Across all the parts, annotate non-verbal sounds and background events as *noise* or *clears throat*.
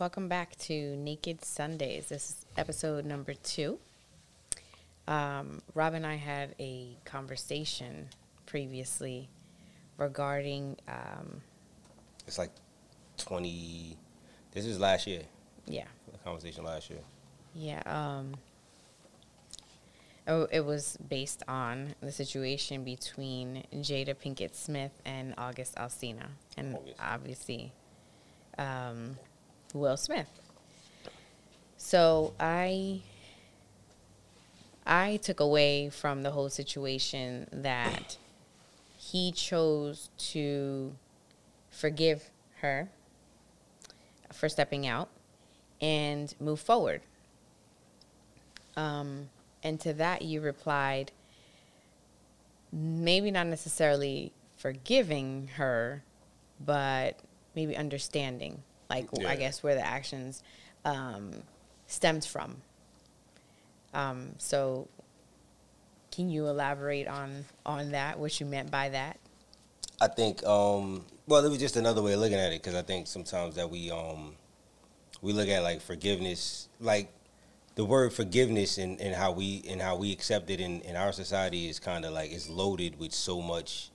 Welcome back to Naked Sundays. This is episode number two. Um, Rob and I had a conversation previously regarding, um, It's like twenty. This is last year. yeah, The conversation last year. yeah. Um, oh, it was based on the situation between Jada Pinkett Smith and August Alsina, and August. obviously um, Will Smith. So I I took away from the whole situation that he chose to forgive her for stepping out and move forward. Um, and to that, you replied, maybe not necessarily forgiving her, but maybe understanding, like Yeah. I guess where the actions um, stemmed from. Um, so, can you elaborate on on that? What you meant by that? I think. Um, well, it was just another way of looking at it because I think sometimes that we um, we look at like forgiveness, like the word forgiveness and, and how we and how we accept it in, in our society is kind of like it's loaded with so much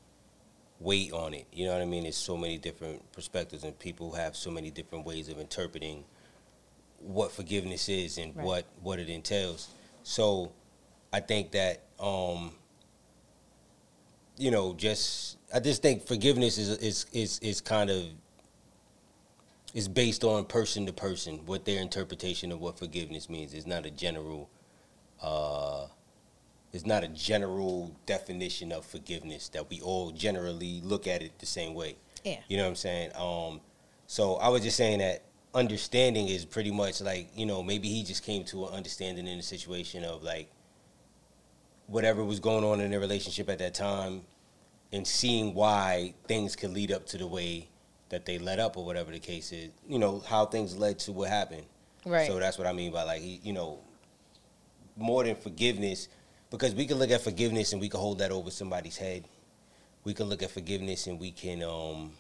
weight on it. You know what I mean? There's so many different perspectives and people have so many different ways of interpreting what forgiveness is and Right. what what it entails. So I think that um, you know, just I just think forgiveness is is is is kind of is based on person to person what their interpretation of what forgiveness means. It's not a general uh it's not a general definition of forgiveness that we all generally look at it the same way. Yeah. You know what I'm saying? Um so I was just saying that understanding is pretty much like, you know, maybe he just came to an understanding in the situation of like whatever was going on in their relationship at that time and seeing why things could lead up to the way that they led up or whatever the case is, you know, how things led to what happened. Right. So that's what I mean by like, you know, more than forgiveness, because we can look at forgiveness and we can hold that over somebody's head. We can look at forgiveness and we can, um,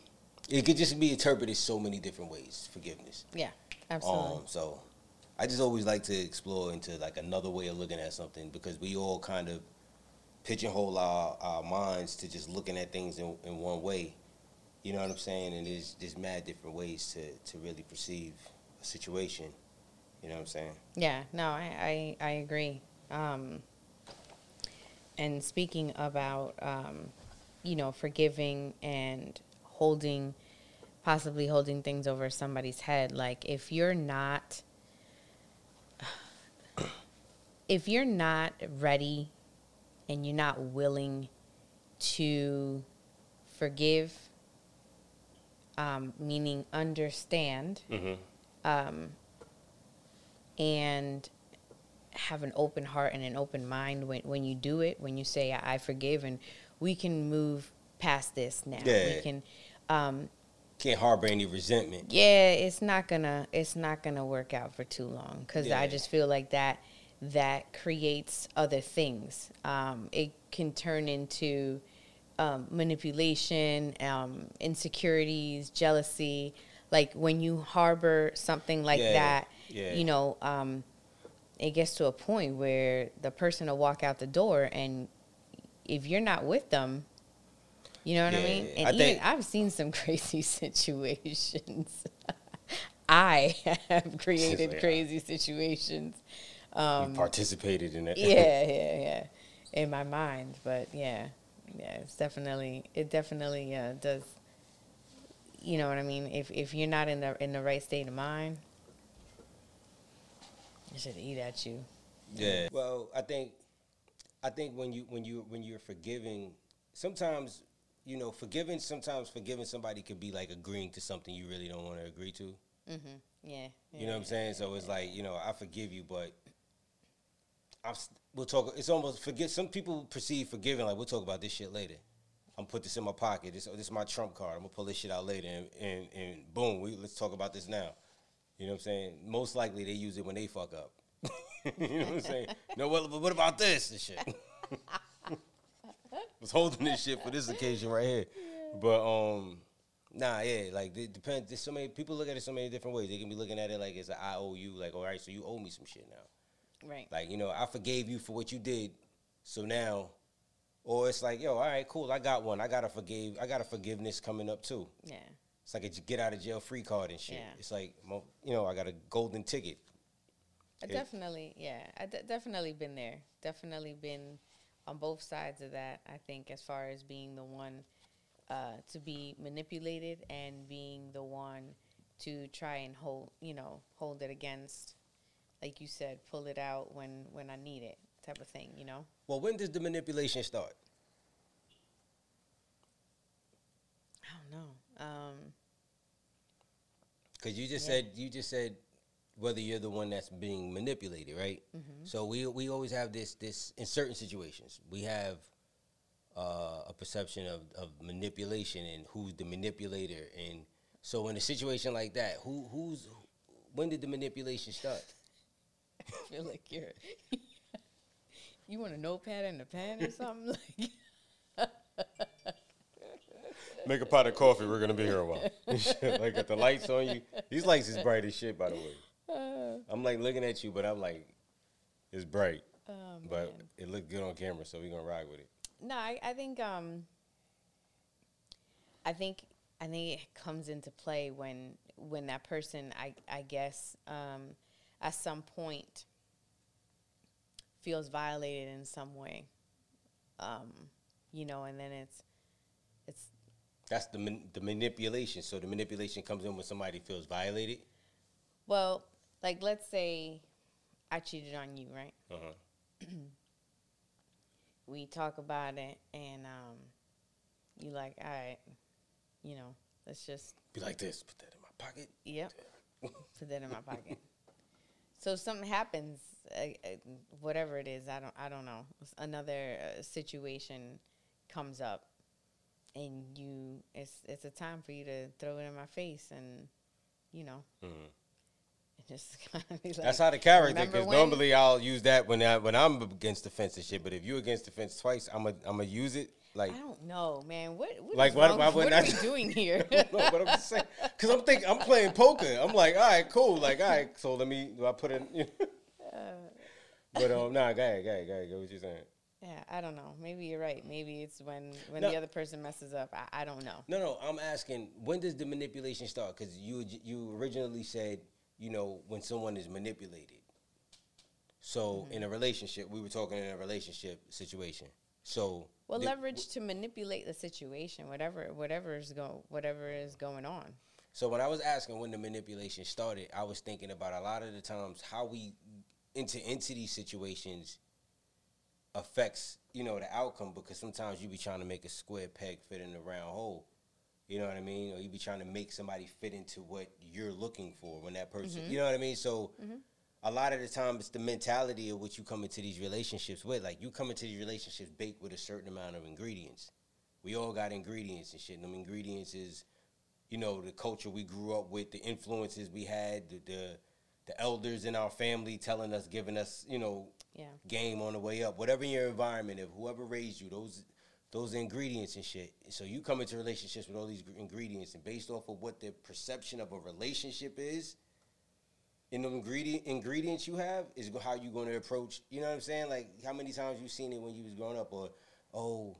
it could just be interpreted so many different ways, forgiveness. Yeah, absolutely. Um, so I just always like to explore into like another way of looking at something because we all kind of pigeonhole our, our minds to just looking at things in, in one way. You know what I'm saying? And there's there's mad different ways to, to really perceive a situation. You know what I'm saying? Yeah, no, I, I, I agree. Um, and speaking about, um, you know, forgiving and holding, possibly holding things over somebody's head, like if you're not, if you're not ready and you're not willing to forgive, um, meaning understand, Mm-hmm. um, and have an open heart and an open mind when, when you do it, when you say, I, I forgive, and we can move past this now. Yeah. We can, um, Can't harbor any resentment. yeah, it's not gonna, it's not gonna work out for too long because Yeah. I just feel like that, that creates other things. Um, it can turn into um, manipulation, um, insecurities, jealousy. Like when you harbor something like Yeah, that, yeah. you know, um, it gets to a point where the person will walk out the door, and if you're not with them, you know what I mean. And I even think- I've seen some *laughs* crazy situations. *laughs* I have *laughs* created Yeah. crazy situations. you Um, participated in it. yeah, yeah, yeah, in my mind. But yeah, yeah, it's definitely it definitely uh, does. You know what I mean? If if you're not in the in the right state of mind, it should eat at you. Yeah. Well, I think I think when you when you when you're forgiving, sometimes you know forgiving. Sometimes forgiving somebody could be like agreeing to something you really don't want to agree to. Mm-hmm. Yeah. You know what I'm saying? So it's like you know I forgive you, but I'm, we'll talk. It's almost forget. Some people perceive forgiving like we'll talk about this shit later. I'm put this in my pocket. This, this is my trump card. I'm gonna pull this shit out later, and, and, and boom, we let's talk about this now. You know what I'm saying? Most likely they use it when they fuck up. *laughs* you know what I'm saying? No, what, what about this and shit? *laughs* was holding this shit for this occasion right here. But um, nah, yeah, like it depends. There's so many people look at it so many different ways. They can be looking at it like it's an I owe you. Like, all right, so you owe me some shit now. Right. Like, you know, I forgave you for what you did. So now, or it's like, yo, all right, cool. I got one. I got a forgive. I got a forgiveness coming up too. yeah. It's like a get out of jail free card and shit. Yeah. It's like, you know, I got a golden ticket. I It- definitely, yeah, I definitely been there. Definitely been on both sides of that. I think as far as being the one uh, to be manipulated and being the one to try and hold, you know, hold it against, like you said, pull it out when when I need it, type of thing. You know. Well, when does the manipulation start? I don't know. Um, Because you just Yeah. said you just said whether you're the one that's being manipulated, right? Mm-hmm. So we we always have this this in certain situations we have uh, a perception of, of manipulation and who's the manipulator, and so in a situation like that, who who's when did the manipulation start? *laughs* I feel like you're. *laughs* you want a notepad and a pen or something like. *laughs* Make a pot of coffee. We're gonna be here a while. like got the lights on you. These lights is bright as shit, by the way. *laughs* I'm like looking at you, but I'm like, it's bright, Oh, but it looked good on camera, so we're gonna ride with it. No, I, I think um I think I think it comes into play when when that person I I guess um at some point feels violated in some way. Um, you know, and then it's it's That's the man, the manipulation. So the manipulation comes in when somebody feels violated. well, like let's say I cheated on you, right? Uh huh. *clears throat* we talk about it and um you like all right you know let's just Be like this. Put that in my pocket. yep *laughs* put that in my pocket so something happens uh, uh, whatever it is i don't i don't know another uh, situation comes up and you it's it's a time for you to throw it in my face and you know Mhm. Just *laughs* kind of be like, That's how the character. "Remember Because normally I'll use that when I when I'm against the fence and shit. But if you against the fence twice, I'm a I'm gonna use it like. I don't know, man. What what Like, is why- what wouldn't are we *laughs* doing here? no, but I'm just saying because I'm thinking I'm playing poker. I'm like, all right, cool. Like, all right, so let me. Do I put in? *laughs* but um, nah, go ahead, go ahead, go ahead. Go what you saying? Yeah, I don't know. Maybe you're right. Maybe it's when when No. the other person messes up. I, I don't know. No, no, I'm asking when does the manipulation start? Because you you originally said you know when someone is manipulated. So Mm-hmm. in a relationship, we were talking in a relationship situation. So Well, the- leverage to manipulate the situation, whatever whatever is go whatever is going on. So when I was asking when the manipulation started, I was thinking about a lot of the times how we into into these situations affects you know the outcome because sometimes you be trying to make a square peg fit in a round hole. You know what I mean? Or you be trying to make somebody fit into what you're looking for when that person. Mm-hmm. You know what I mean? So mm-hmm. a lot of the time it's the mentality of what you come into these relationships with. Like you come into these relationships baked with a certain amount of ingredients. We all got ingredients and shit. And them ingredients is you know the culture we grew up with, the influences we had, the the, the elders in our family telling us, giving us, you know, Yeah. game on the way up. Whatever your environment, if whoever raised you, those those ingredients and shit. So you come into relationships with all these ingredients, and based off of what the perception of a relationship is, in the ingredient ingredients you have is how you going to approach. You know what I'm saying? Like how many times you've seen it when you was growing up, or oh,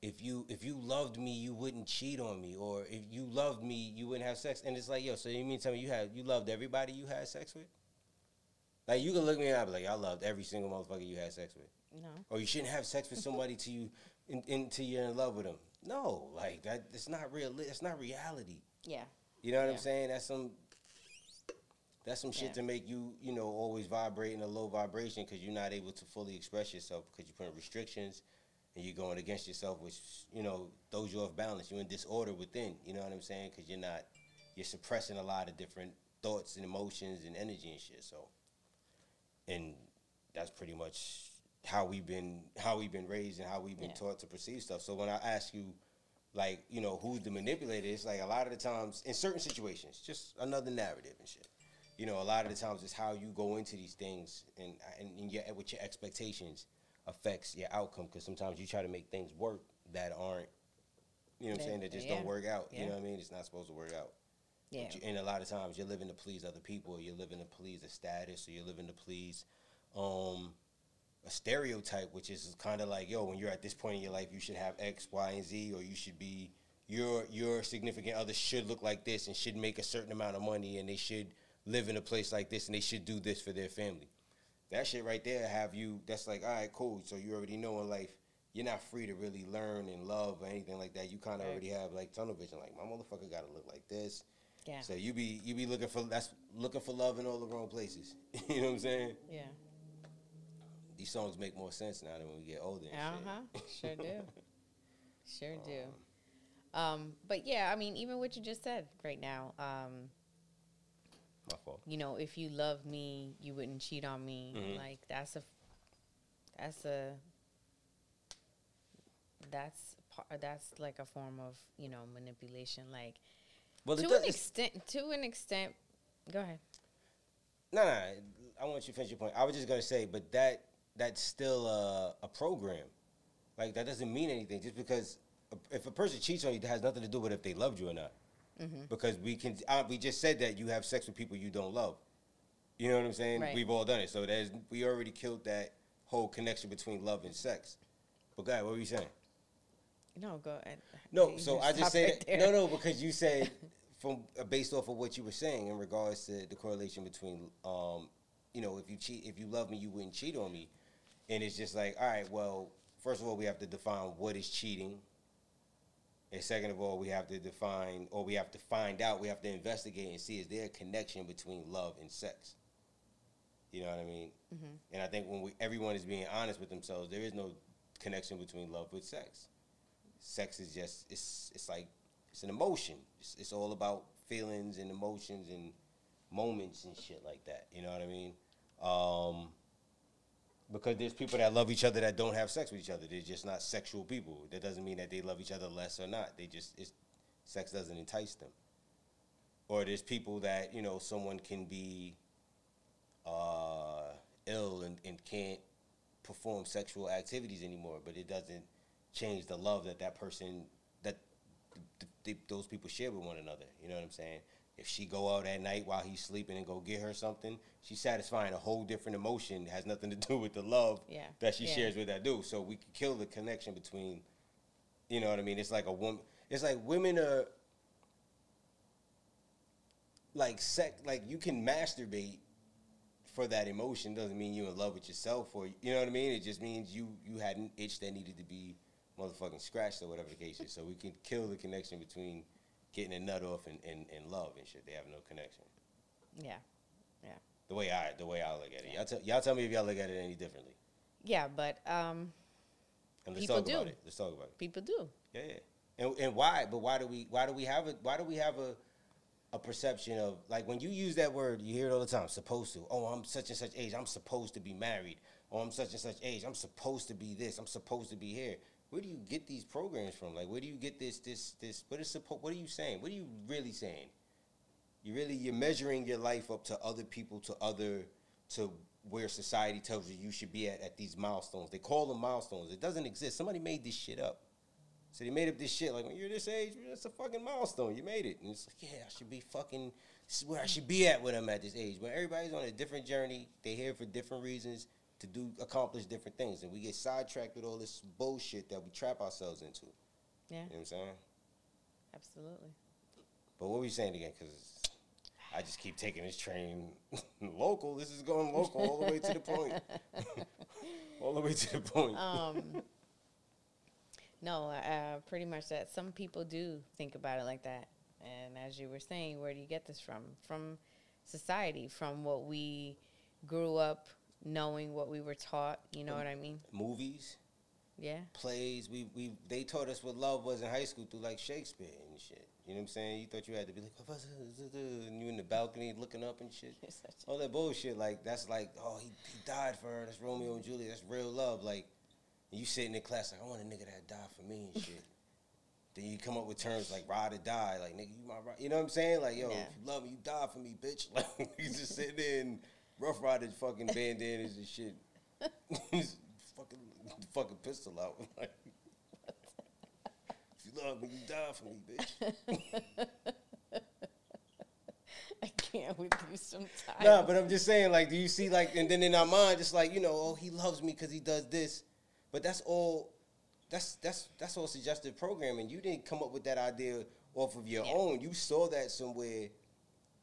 if you if you loved me, you wouldn't cheat on me, or if you loved me, you wouldn't have sex. And it's like, yo, so you mean tell me you had you loved everybody you had sex with? Like you can look me up be like, I loved every single motherfucker you had sex with, No. or you shouldn't have sex with somebody till you until you're in love with them. No, like that. It's not real. It's not reality. Yeah. You know what I'm saying? That's some that's some shit Yeah. to make you, you know, always vibrate in a low vibration because you're not able to fully express yourself because you're putting restrictions and you're going against yourself, which you know throws you off balance. You're in disorder within. You know what I'm saying? Because you're not, you're suppressing a lot of different thoughts and emotions and energy and shit. So, and that's pretty much how we've been how we've been raised and how we've been Yeah. taught to perceive stuff. So when I ask you, like you know, who's the manipulator? It's like a lot of the times in certain situations, just another narrative and shit. You know, a lot of the times it's how you go into these things and and, and your, with your expectations affects your outcome. Because sometimes you try to make things work that aren't, you know, what I'm saying that just yeah. don't work out. You know what I mean? It's not supposed to work out. Yeah. You- and a lot of times you're living to please other people, or you're living to please a status, or you're living to please um, a stereotype, which is kind of like, yo, when you're at this point in your life, you should have X, Y, and Z, or you should be your your significant other should look like this and should make a certain amount of money, and they should live in a place like this, and they should do this for their family. That shit right there have you. That's like, all right, cool. So you already know in life. You're not free to really learn and love or anything like that. You kind of Right. already have like tunnel vision. Like my motherfucker got to look like this. Yeah. So you be you be looking for that's looking for love in all the wrong places. *laughs* you know what I'm saying? Yeah. These songs make more sense now than when we get older. Uh huh. Sure do. *laughs* Sure do. Um, Um, but yeah, I mean, even what you just said right now, um. My fault. you know, if you love me, you wouldn't cheat on me. Mhm. Like that's a, that's a, that's par- that's like a form of you know manipulation. Like Well, to an extent, to an extent. Go ahead. no, no. I want you to finish your point. I was just gonna say, but that that's still a, a program. Like that doesn't mean anything. Just because if a person cheats on you, that has nothing to do with if they loved you or not. hmm because we can uh, we just said that you have sex with people you don't love you know what i'm saying Right. we've all done it so there's we already killed that whole connection between love and sex but guy what were you saying No, go ahead. no You so i just said right no no because you said *laughs* from uh, based off of what you were saying in regards to the correlation between um you know if you cheat if you love me you wouldn't cheat on me and it's just like all right well first of all we have to define what is cheating and second of all, we have to define, or we have to find out, we have to investigate and see is there a connection between love and sex. You know what I mean? Mhm. And I think when we, everyone is being honest with themselves, there is no connection between love with sex. Sex is just it's it's like it's an emotion. It's, it's all about feelings and emotions and moments and shit like that. You know what I mean? Um, because there's people that love each other that don't have sex with each other. They're just not sexual people. That doesn't mean that they love each other less or not. They just sex doesn't entice them. Or there's people that you know someone can be uh, ill and, and can't perform sexual activities anymore, but it doesn't change the love that that person that th- th- those people share with one another. You know what I'm saying? If she go out at night while he's sleeping and go get her something, she's satisfying a whole different emotion. It has nothing to do with the love Yeah. that she Yeah. shares with that dude. So we can kill the connection between. You know what I mean? It's like a woman. It's like women are like sex. Like you can masturbate for that emotion doesn't mean you're in love with yourself or you know what I mean. It just means you you had an itch that needed to be motherfucking scratched or whatever the case is. So we can kill the connection between getting a nut off and, and, and love and shit. They have no connection. Yeah. Yeah. The way I the way I look at it. Y'all tell, y'all tell me if y'all look at it any differently. Yeah, but um, And let's People talk do. about it. Let's talk about it. people do. Yeah, yeah. And and why? But why do we why do we have a why do we have a a perception of like when you use that word, you hear it all the time, supposed to. Oh, I'm such and such age, I'm supposed to be married. Oh, I'm such and such age, I'm supposed to be this, I'm supposed to be here. Where do you get these programs from? Like where do you get this this this what is supposed what are you saying? What are you really saying? You really you're measuring your life up to other people, to other to where society tells you you should be at at these milestones. They call them milestones. It doesn't exist. Somebody made this shit up. So they made up this shit like when you're this age, that's a fucking milestone. You made it, and it's like, yeah, I should be fucking. This is where I should be at when I'm at this age. But everybody's on a different journey. They're here for different reasons to do accomplish different things, and we get sidetracked with all this bullshit that we trap ourselves into. You Yeah, know what I'm saying? absolutely. But what were you saying again? Because I just keep taking this train *laughs* local. This is going local all the way to the point. *laughs* all the way to the point. Um, *laughs* no, uh, pretty much that. Some people do think about it like that. And as you were saying, where do you get this from? From society, from what we grew up knowing, what we were taught. You know what I mean? movies. Yeah. plays. We we they taught us what love was in high school through like Shakespeare and shit. You know what I'm saying? You thought you had to be like, and you in the balcony looking up and shit. *laughs* You're such a- All that bullshit. Like that's like, oh, he, he died for her. That's Romeo and Juliet. That's real love. Like, you sitting in class like, I want a nigga that died for me and *laughs* shit. then you come up with terms like ride or die. Like, nigga, you my ride. You know what I'm saying? Like, yo, Yeah. if you love me, you die for me, bitch. *laughs* Like, you just sitting there and rough riding fucking bandanas and shit. *laughs* fucking fucking pistol out. *laughs* Like, if you love me, you die for me, bitch. *laughs* I can't with you sometimes. Nah, but I'm just saying, like, do you see, like, and then in our mind, just like, you know, oh, he loves me because he does this, but that's all, that's that's that's all suggestive programming. You didn't come up with that idea off of your Yeah. own. You saw that somewhere,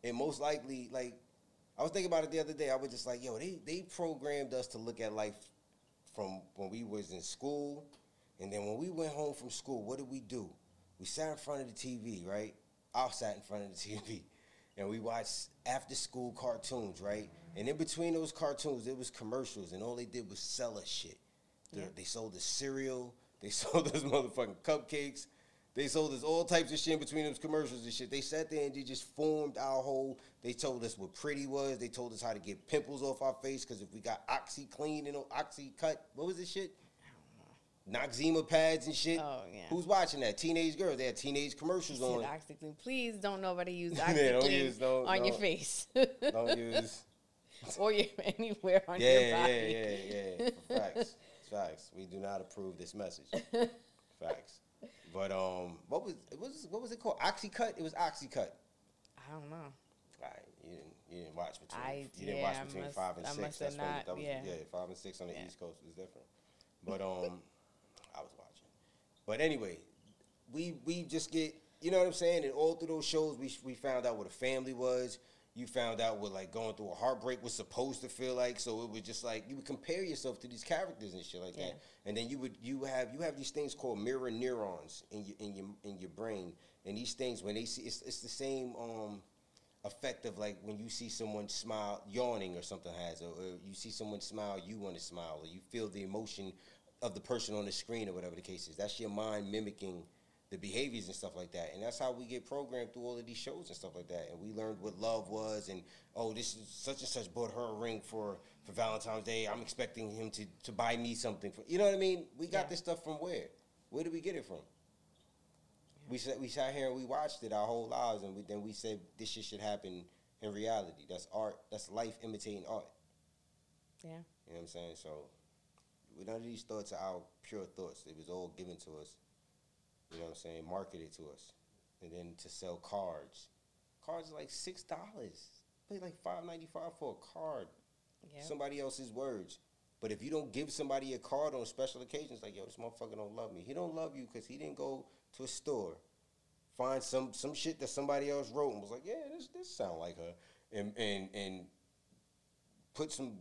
and most likely, like, I was thinking about it the other day. I was just like, yo, they they programmed us to look at life from when we was in school, and then when we went home from school, what did we do? We sat in front of the TV, right? I sat in front of the *laughs* TV, and we watched after school cartoons, right? And in between those cartoons, it was commercials, and all they did was sell us shit. They- Yeah. They sold us cereal, they *laughs* sold us motherfucking cupcakes, they sold us all types of shit in between those commercials and shit. They sat there and they just formed our whole. They told us what pretty was. They told us how to get pimples off our face because if we got oxy clean and oxy cut, what was this shit? Noxzema pads and shit. Oh, yeah. Who's watching that? Teenage girls. They had teenage commercials on. OxyClean. Please don't nobody use *laughs* Yeah, OxyClean don't- on your don't. face Don't use. *laughs* or your, *laughs* anywhere on yeah, your body. yeah, yeah, yeah. Facts, facts. We do not approve this message. Facts. But um, what was it was what was it called? Oxycut. It was Oxycut. I don't know. All right, you didn't you didn't watch between I- you didn't yeah, watch between must- five and I six. That's not, that was yeah. yeah five and six on the Yeah. East Coast was different. *laughs* But um, I was watching. But anyway, we we just get you know what I'm saying. And all through those shows, we we found out what a family was. You found out what like going through a heartbreak was supposed to feel like. So it was just like you would compare yourself to these characters and shit like Yeah. that. And then you would you have you have these things called mirror neurons in your in your in your brain. And these things when they see it's it's the same um effect of like when you see someone smile yawning or something has or, or you see someone smile you want to smile or you feel the emotion of the person on the screen or whatever the case is that's your mind mimicking the behaviors and stuff like that and that's how we get programmed through all of these shows and stuff like that and we learned what love was and oh this is such and such bought her a ring for for valentine's day i'm expecting him to to buy me something for you know what i mean we got Yeah. this stuff from where where did we get it from we sat we sat here and we watched it our whole lives, and we, then we said this shit should happen in reality. That's art. That's life imitating art. Yeah. You know what I'm saying? So, we- none of these thoughts are our pure thoughts. It was all given to us. You know what I'm saying? Marketed to us, and then to sell cards. Cards are like six dollars. Pay like five ninety five for a card. Yeah. Somebody else's words. But if you don't give somebody a card on special occasions, like yo, this motherfucker don't love me. He don't love you because he didn't go to a store, find some some shit that somebody else wrote and was like, yeah, this this sound like her, and and and put some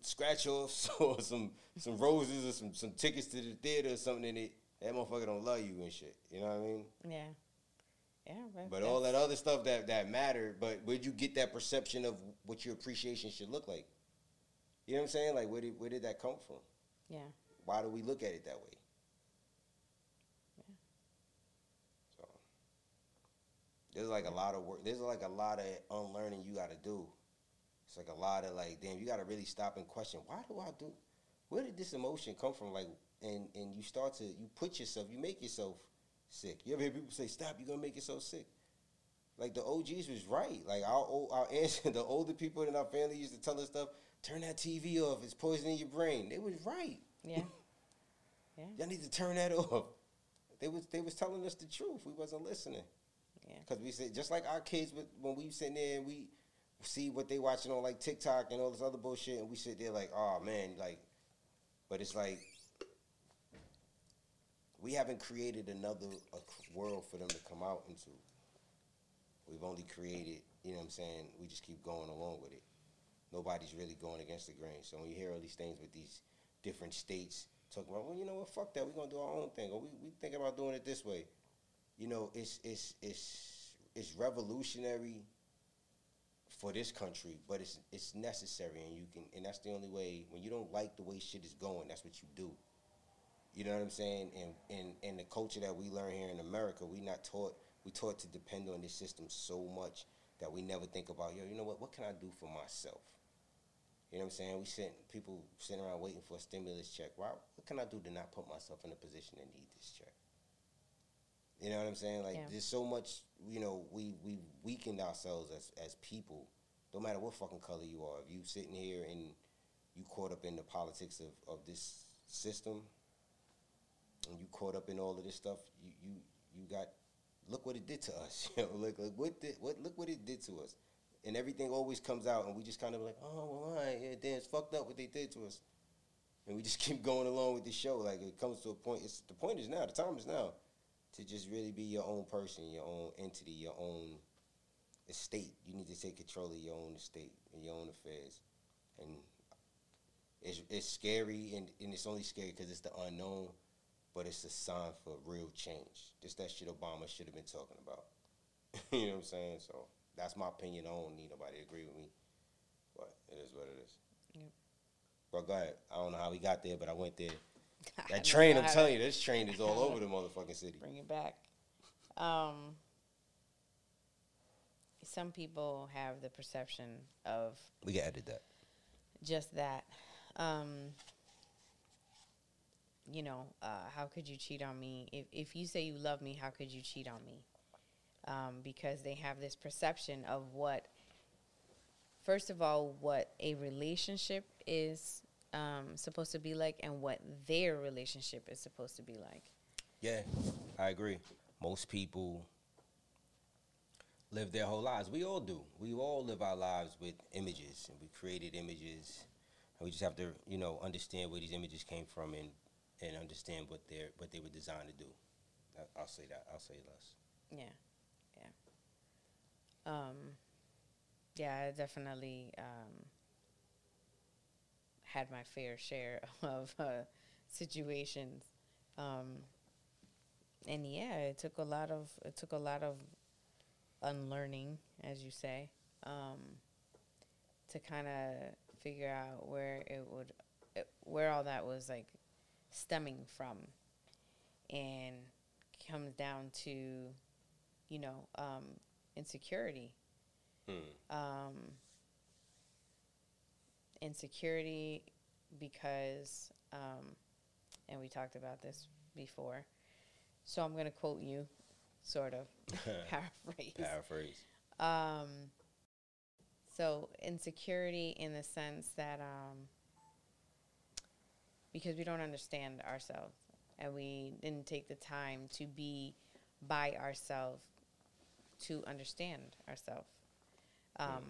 scratch *laughs* offs or some some roses or some some tickets to the theater or something in it. That motherfucker don't love you and shit. You know what I mean? yeah. Yeah. But all that other stuff that that mattered, but where'd you get that perception of what your appreciation should look like? You know what I'm saying? Like where did where did that come from? Yeah. Why do we look at it that way? Yeah. So there's like a lot of work. There's like a lot of unlearning you got to do. It's like a lot of like, damn, you got to really stop and question. Why do I do? Where did this emotion come from? Like, and and you start to you put yourself, you make yourself sick. You ever hear people say, "Stop, you're gonna make yourself sick." Like the OGs was right. Like our old, our *laughs* aunts, the older people in our family used to tell us stuff. Turn that TV off. It's poisoning your brain. They was right. Yeah. *laughs* Yeah. Y'all need to turn that *laughs* off. They was they was telling us the truth. We wasn't listening. Yeah. Cause we said just like our kids when we sitting there and we see what they watching on like TikTok and all this other bullshit, and we sit there like, oh man, like, but it's like we haven't created another world for them to come out into. We've only created, you know what I'm saying? We just keep going along with it. Nobody's really going against the grain. So when you hear all these things with these different states talking about, well, you know what, fuck that, we're gonna do our own thing, or we we thinking about doing it this way. You know, it's it's it's it's revolutionary for this country, but it's it's necessary, and you can, and that's the only way. When you don't like the way shit is going, that's what you do. You know what I'm saying? And in in the culture that we learn here in America, we not taught we taught to depend on this system so much that we never think about, yo, you know what, what can I do for myself? You know what I'm saying? We sit people sitting around waiting for a stimulus check. Why what can I do to not put myself in a position to need this check? You know what I'm saying? Like Yeah. there's so much, you know, we we weakened ourselves as as people. No matter what fucking color you are, if you sitting here and you caught up in the politics of, of this system and you caught up in all of this stuff, you you, you got look what it did to us. *laughs* You know, look, look what did what look what it did to us. And everything always comes out and we just kind of like, oh well, right, yeah, damn, it's fucked up what they did to us. And we just *laughs* keep going along with the show. Like it comes to a point it's the point is now, the time is now to just really be your own person, your own entity, your own estate. You need to take control of your own estate and your own affairs. And it's it's scary and, and it's only scary because it's the unknown, but it's a sign for real change. Just that shit Obama should have been talking about. *laughs* you know what I'm saying? So that's my opinion. I don't need nobody to agree with me, but it is what it is. Yep. But go ahead. I don't know how we got there, but I went there. *laughs* That train, I'm telling you, this train is all over the *laughs* motherfucking city. Bring it back. Um, some people have the perception of We can edit that. just that. Um, you know, uh, how could you cheat on me? If if you say you love me, how could you cheat on me? Um, because they have this perception of what, first of all, what a relationship is um, supposed to be like, and what their relationship is supposed to be like. Yeah, I agree. Most people live their whole lives. We all do. We all live our lives with images, and we created images, and we just have to, you know, understand where these images came from and and understand what they're what they were designed to do. I- I'll say that. I'll say less. Yeah, yeah. Um, yeah, I definitely um, had my fair share *laughs* of uh, situations, um, and yeah, it took a lot of it took a lot of unlearning, as you say, um, to kind of figure out where it would, where all that was like stemming from, and comes down to, you know, um, insecurity. Hmm. Um, insecurity because, um, and we talked about this before. So I'm going to quote you, sort of *laughs* paraphrase. Paraphrase. Um, so insecurity in the sense that um, because we don't understand ourselves and we didn't take the time to be by ourselves to understand ourselves. Um,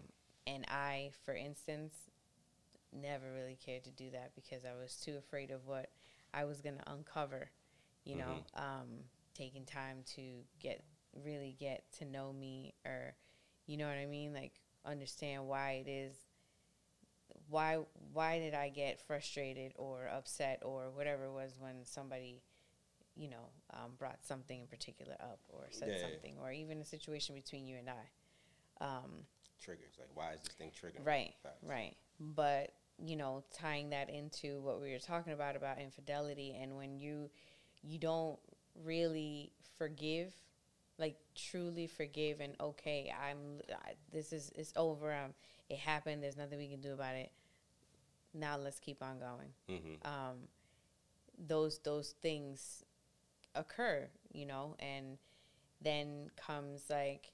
And I, for instance, never really cared to do that because I was too afraid of what I was going to uncover. You know, um, taking time to get really get to know me or you know what I mean? Like understand why it is why why did I get frustrated or upset or whatever it was when somebody you know um, brought something in particular up or said Yeah. something or even a situation between you and I. Um, Triggers. Like, why is this thing triggering? Right, right. But you know, tying that into what we were talking about about infidelity, and when you you don't really forgive, like truly forgive, and okay, I'm I, this is it's over. Um, it happened. There's nothing we can do about it. Now let's keep on going. Mm-hmm. Um, those those things occur, you know, and then comes like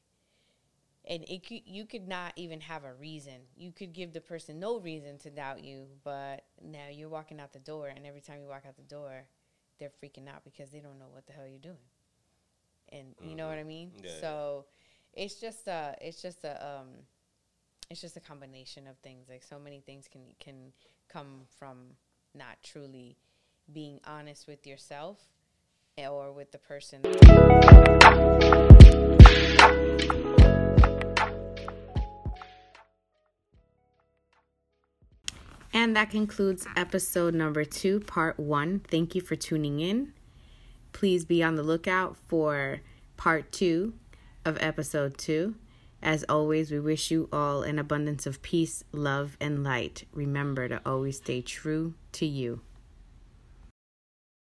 and it could, you could not even have a reason. You could give the person no reason to doubt you, but now you're walking out the door, and every time you walk out the door, they're freaking out because they don't know what the hell you're doing. And you know what I mean? Yeah, so it's just a it's just a um it's just a combination of things. Like so many things can can come from not truly being honest with yourself eh, or with the person. And that concludes episode number two, part one. Thank you for tuning in. Please be on the lookout for part two of episode two. As always, we wish you all an abundance of peace, love, and light. Remember to always stay true to you.